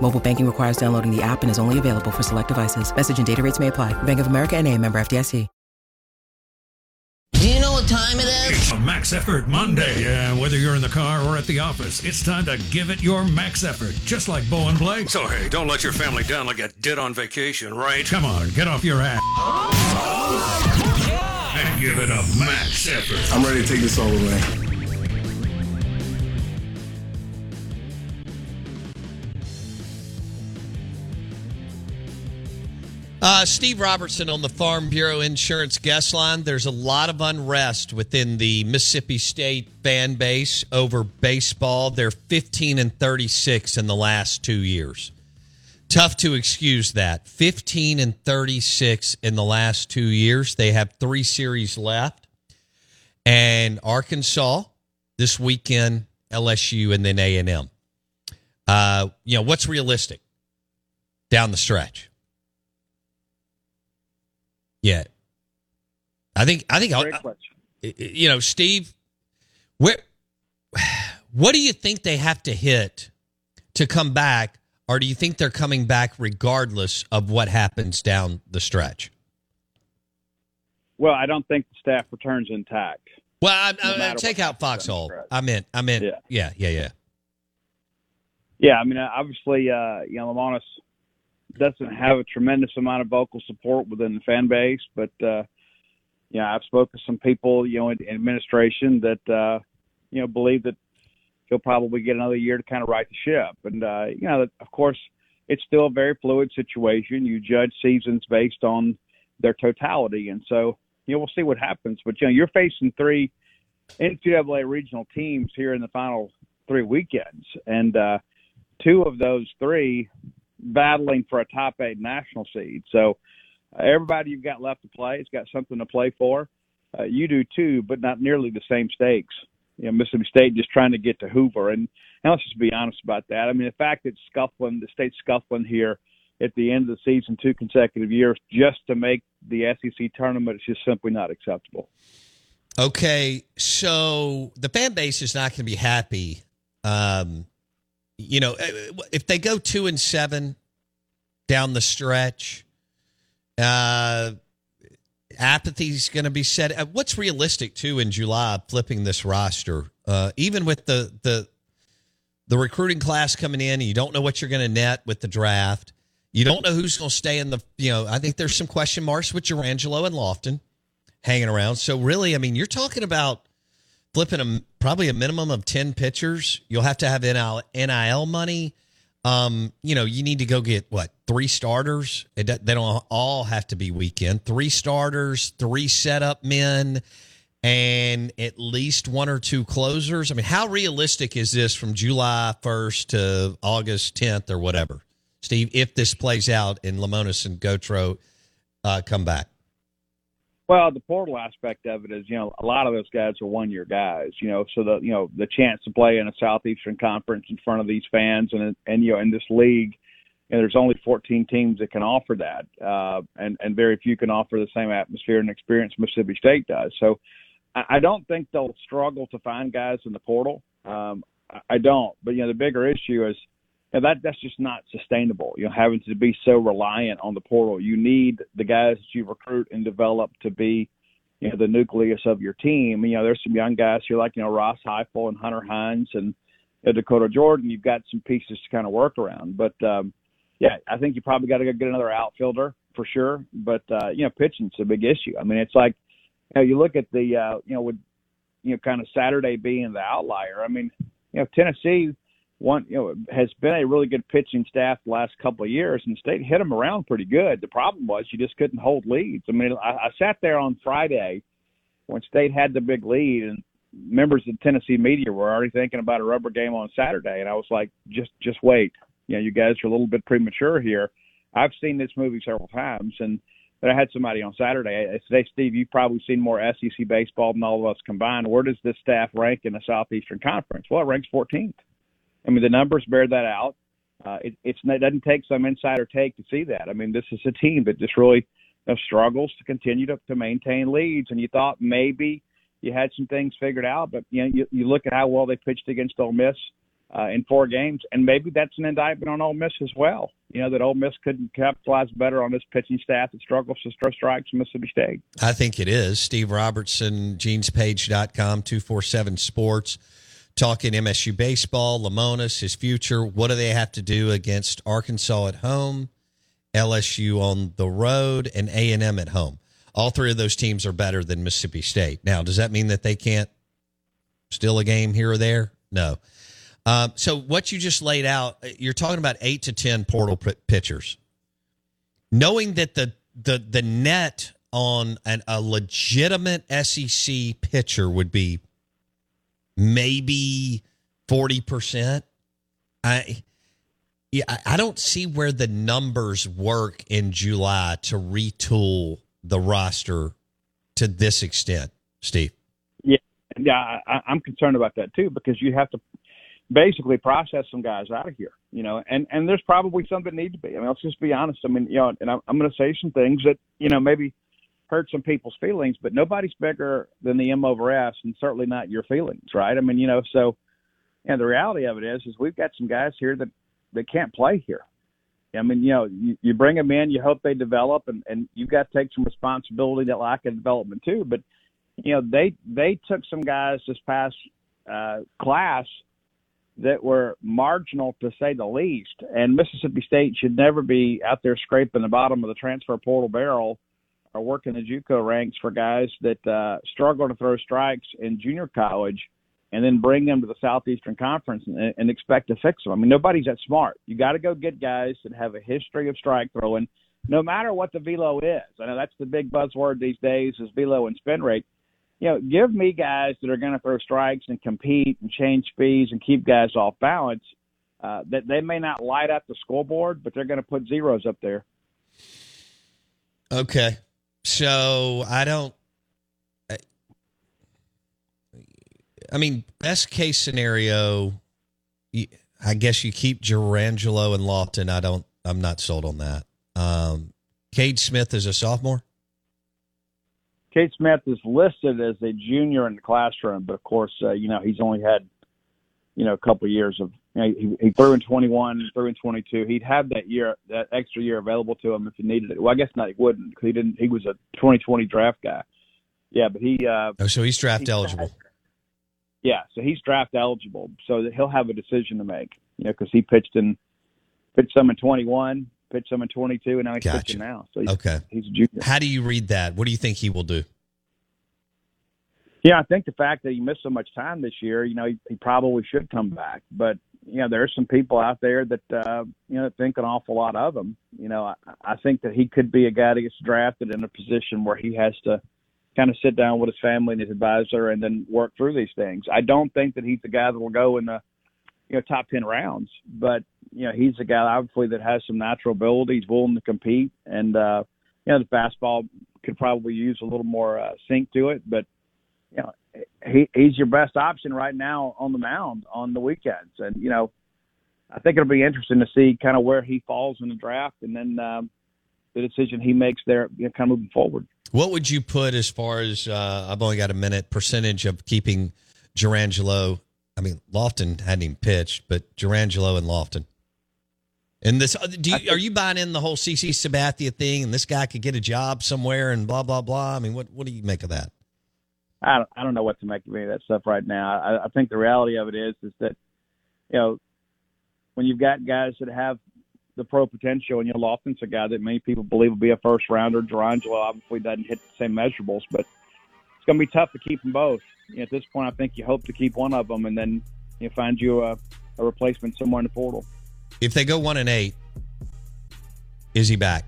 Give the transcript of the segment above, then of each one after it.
Mobile banking requires downloading the app and is only available for select devices. Message and data rates may apply. Bank of America and a member FDIC. Do you know what time it is? It's a Max Effort Monday. Yeah, whether you're in the car or at the office, it's time to give it your max effort, just like Bo and Blake. So, hey, don't let your family down like a did on vacation, right? Come on, get off your ass. Yeah, And give it a max effort. I'm ready to take this all the Uh, Steve Robertson on the Farm Bureau Insurance guest line. There's a lot of unrest within the Mississippi State fan base over baseball. They're 15 and 36 in the last two years. Tough to excuse that. 15 and 36 in the last two years. They have three series left. And Arkansas this weekend, LSU, and then A&M. Uh, you know, what's realistic down the stretch? Yet. I think I think Great I'll, question. you know, Steve, where what do you think they have to hit to come back or do you think they're coming back regardless of what happens down the stretch? Well, I don't think the staff returns intact. Well, I, No I, take out Foxhall. I meant I meant Yeah. yeah, yeah, yeah. Yeah, I mean, obviously, uh, you know, Lemonis doesn't have a tremendous amount of vocal support within the fan base, but uh, you know, I've spoken to some people, you know, in, in administration that uh, you know believe that he'll probably get another year to kind of right the ship, and uh, you know, of course, it's still a very fluid situation. You judge seasons based on their totality, and so you know, we'll see what happens. But you know, you're facing three NCAA regional teams here in the final three weekends, and uh, two of those three battling for a top eight national seed. So uh, everybody you've got left to play has got something to play for. Uh, you do too, but not nearly the same stakes. You know, Mississippi State just trying to get to Hoover, and, and let's just be honest about that. I mean, the fact that scuffling, the state's scuffling here at the end of the season, two consecutive years, just to make the SEC tournament, is just simply not acceptable. Okay, so the fan base is not going to be happy. Um, you know, if they go two and seven down the stretch, uh, apathy's going to be set. Uh, What's realistic too in July? Flipping this roster, uh, even with the the the recruiting class coming in, and you don't know what you're going to net with the draft. You don't know who's going to stay in the. You know, I think there's some question marks with Jurrangelo and Lofton hanging around. So really, I mean, you're talking about flipping a probably a minimum of 10 pitchers. You'll have to have NIL, NIL money. Um, you know, you need to go get what three starters. It, they don't all have to be weekend. Three starters, three setup men, and at least one or two closers. I mean, how realistic is this from July 1st to August 10th or whatever, Steve? If this plays out and Lemonis and Gautreau uh, come back. Well, the portal aspect of it is, you know, a lot of those guys are one year guys, you know, so the you know, the chance to play in a southeastern conference in front of these fans and and you know, in this league, and there's only 14 teams that can offer that, uh, and and very few can offer the same atmosphere and experience Mississippi State does. So, I, I don't think they'll struggle to find guys in the portal. Um, I, I don't. But you know, the bigger issue is know, that that's just not sustainable. You know, having to be so reliant on the portal. You need the guys that you recruit and develop to be, you know, the nucleus of your team. You know, there's some young guys here like you know Ross Heupel and Hunter Hines and you know, Dakota Jordan. You've got some pieces to kind of work around. But um, yeah, I think you probably got to go get another outfielder for sure. But uh, you know, pitching's a big issue. I mean, it's like you know, you look at the uh, you know with you know kind of Saturday being the outlier. I mean, you know, Tennessee one you know has been a really good pitching staff the last couple of years, and State hit them around pretty good. The problem was you just couldn't hold leads. I mean, I, I sat there on Friday when State had the big lead, and members of Tennessee media were already thinking about a rubber game on Saturday, and I was like, just just wait. You know, you guys are a little bit premature here. I've seen this movie several times, and but I had somebody on Saturday. Said, Steve, you've probably seen more SEC baseball than all of us combined. Where does this staff rank in the Southeastern Conference? Well, it ranks 14th. I mean, the numbers bear that out. Uh, it, it doesn't take some insider take to see that. I mean, this is a team that just really you know, struggles to continue to, to maintain leads. And you thought maybe you had some things figured out, but you know, you, you look at how well they pitched against Ole Miss uh, in four games, and maybe that's an indictment on Ole Miss as well. You know that Ole Miss couldn't capitalize better on this pitching staff that struggles to throw strikes in Mississippi State. I think it is. Steve Robertson, genespage.com, 247 Sports, talking MSU baseball, Lemonis, his future. What do they have to do against Arkansas at home, LSU on the road, and A&M at home? All three of those teams are better than Mississippi State. Now, does that mean that they can't steal a game here or there? No. Um, so what you just laid out, you're talking about eight to ten portal p- pitchers. Knowing that the the the net on an, a legitimate SEC pitcher would be maybe forty percent. I yeah, I don't see where the numbers work in July to retool the roster to this extent, Steve. Yeah, yeah, I, I'm concerned about that too because you have to basically process some guys out of here, you know, and, and there's probably some that need to be. I mean, let's just be honest. I mean, you know, and I'm, I'm going to say some things that, you know, maybe hurt some people's feelings, but nobody's bigger than the M over S and certainly not your feelings, right? I mean, you know, so, and the reality of it is, is we've got some guys here that, that can't play here. I mean, you know, you, you bring them in, you hope they develop, and, and you've got to take some responsibility that lack of development too. But, you know, they, they took some guys this past uh, class – that were marginal to say the least. And Mississippi State should never be out there scraping the bottom of the transfer portal barrel or working the JUCO ranks for guys that uh, struggle to throw strikes in junior college and then bring them to the Southeastern Conference and, and expect to fix them. I mean, nobody's that smart. You got to go get guys that have a history of strike throwing, no matter what the velo is. I know that's the big buzzword these days is velo and spin rate you know, give me guys that are going to throw strikes and compete and change speeds and keep guys off balance. Uh, that they may not light up the scoreboard, but they're going to put zeros up there. Okay, so I don't. I mean, best case scenario, I guess you keep Jurrangelo and Lofton. I don't. I'm not sold on that. Um, Cade Smith is a sophomore. Cade Smith is listed as a junior in the classroom, but of course, uh, you know, he's only had, you know, a couple years of, you know, he, he threw in 21, threw in 22. He'd have that year, that extra year available to him if he needed it. Well, I guess not, he wouldn't because he didn't, he was a 2020 draft guy. Yeah, but he, uh, oh, so he's draft he's eligible. Draft, yeah, so he's draft eligible, so that he'll have a decision to make, you know, because he pitched in, pitched some in 21, pitched some in 22, and now he's gotcha. pitching now. So he's, okay, he's a junior. How do you read that? What do you think he will do? Yeah, I think the fact that he missed so much time this year, you know, he, he probably should come back. But you know, there are some people out there that uh, you know think an awful lot of him. You know, I, I think that he could be a guy that gets drafted in a position where he has to kind of sit down with his family and his advisor and then work through these things. I don't think that he's the guy that will go in the you know top ten rounds, but you know he's a guy obviously that has some natural ability. He's willing to compete, and uh, you know the fastball could probably use a little more uh, sink to it, but you know, he he's your best option right now on the mound on the weekends, and you know, I think it'll be interesting to see kind of where he falls in the draft, and then um, the decision he makes there, you know, kind of moving forward. What would you put as far as uh, I've only got a minute percentage of keeping Jurrangelo? I mean, Lofton hadn't even pitched, but Jurrangelo and Lofton. And this, uh, do you, are you buying in the whole CC Sabathia thing? And this guy could get a job somewhere and blah blah blah. I mean, what what do you make of that? I don't, I don't know what to make of any of that stuff right now. I, I think the reality of it is is that you know when you've got guys that have the pro potential, and you know Lofton's a guy that many people believe will be a first rounder. Jurrangelo obviously doesn't hit the same measurables, but it's going to be tough to keep them both. You know, at this point, I think you hope to keep one of them, and then you know, find you a, a replacement somewhere in the portal. If they go one and eight, is he back?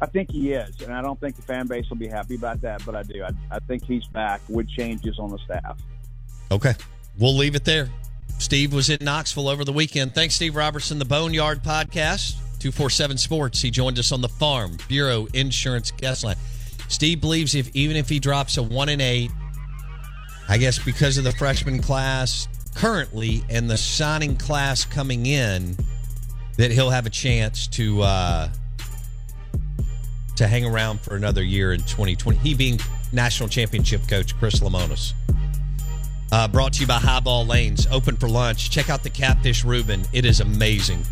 I think he is, and I don't think the fan base will be happy about that, but I do. I, I think he's back with changes on the staff. Okay. We'll leave it there. Steve was in Knoxville over the weekend. Thanks, Steve Robertson, the Boneyard Podcast, 247 Sports. He joined us on the Farm Bureau Insurance Guest Line. Steve believes if even if he drops a one and eight, I guess because of the freshman class currently and the signing class coming in, that he'll have a chance to uh, to hang around for another year in 2020. He being national championship coach Chris Lemonis. Uh, brought to you by Highball Lanes, open for lunch. Check out the Catfish Reuben. It is amazing.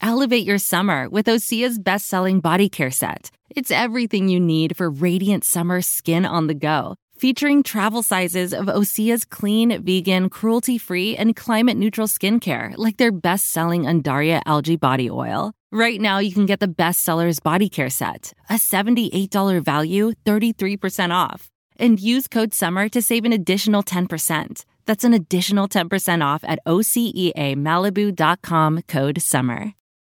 Elevate your summer with Osea's best selling body care set. It's everything you need for radiant summer skin on the go. Featuring travel sizes of Osea's clean, vegan, cruelty free, and climate neutral skincare, like their best selling Undaria algae body oil. Right now, you can get the bestsellers body care set, a $78 value, 33% off. And use code SUMMER to save an additional 10%. That's an additional 10% off at OSEAMalibu.com code SUMMER.